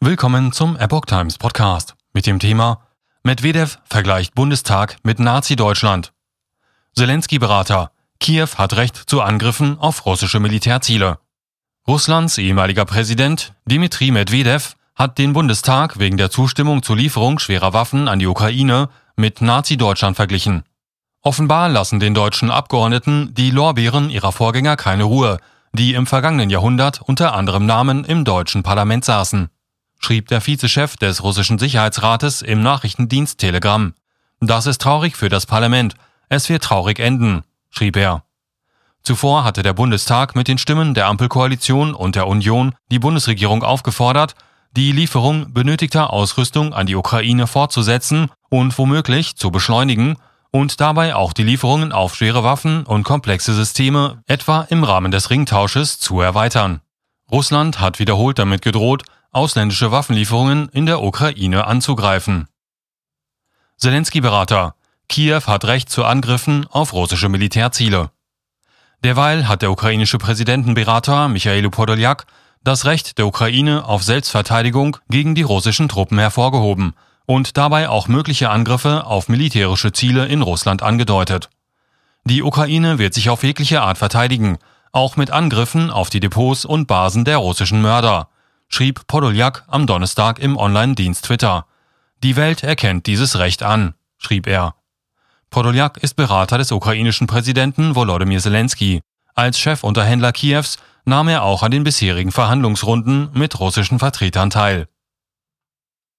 Willkommen zum Epoch Times Podcast mit dem Thema Medvedev vergleicht Bundestag mit Nazi-Deutschland. Zelensky-Berater. Kiew hat Recht zu Angriffen auf russische Militärziele. Russlands ehemaliger Präsident Dmitri Medvedev hat den Bundestag wegen der Zustimmung zur Lieferung schwerer Waffen an die Ukraine mit Nazi-Deutschland verglichen. Offenbar lassen den deutschen Abgeordneten die Lorbeeren ihrer Vorgänger keine Ruhe, die im vergangenen Jahrhundert unter anderem Namen im deutschen Parlament saßen schrieb der Vizechef des russischen Sicherheitsrates im Nachrichtendienst Telegram. Das ist traurig für das Parlament. Es wird traurig enden, schrieb er. Zuvor hatte der Bundestag mit den Stimmen der Ampelkoalition und der Union die Bundesregierung aufgefordert, die Lieferung benötigter Ausrüstung an die Ukraine fortzusetzen und womöglich zu beschleunigen und dabei auch die Lieferungen auf schwere Waffen und komplexe Systeme etwa im Rahmen des Ringtausches zu erweitern. Russland hat wiederholt damit gedroht, ausländische Waffenlieferungen in der Ukraine anzugreifen. Zelensky-Berater. Kiew hat Recht zu Angriffen auf russische Militärziele. Derweil hat der ukrainische Präsidentenberater Michailo Podoljak das Recht der Ukraine auf Selbstverteidigung gegen die russischen Truppen hervorgehoben und dabei auch mögliche Angriffe auf militärische Ziele in Russland angedeutet. Die Ukraine wird sich auf jegliche Art verteidigen, auch mit Angriffen auf die Depots und Basen der russischen Mörder, schrieb Podoljak am Donnerstag im Online-Dienst Twitter. Die Welt erkennt dieses Recht an, schrieb er. Podoljak ist Berater des ukrainischen Präsidenten Volodymyr Zelensky. Als Chefunterhändler Kiews nahm er auch an den bisherigen Verhandlungsrunden mit russischen Vertretern teil.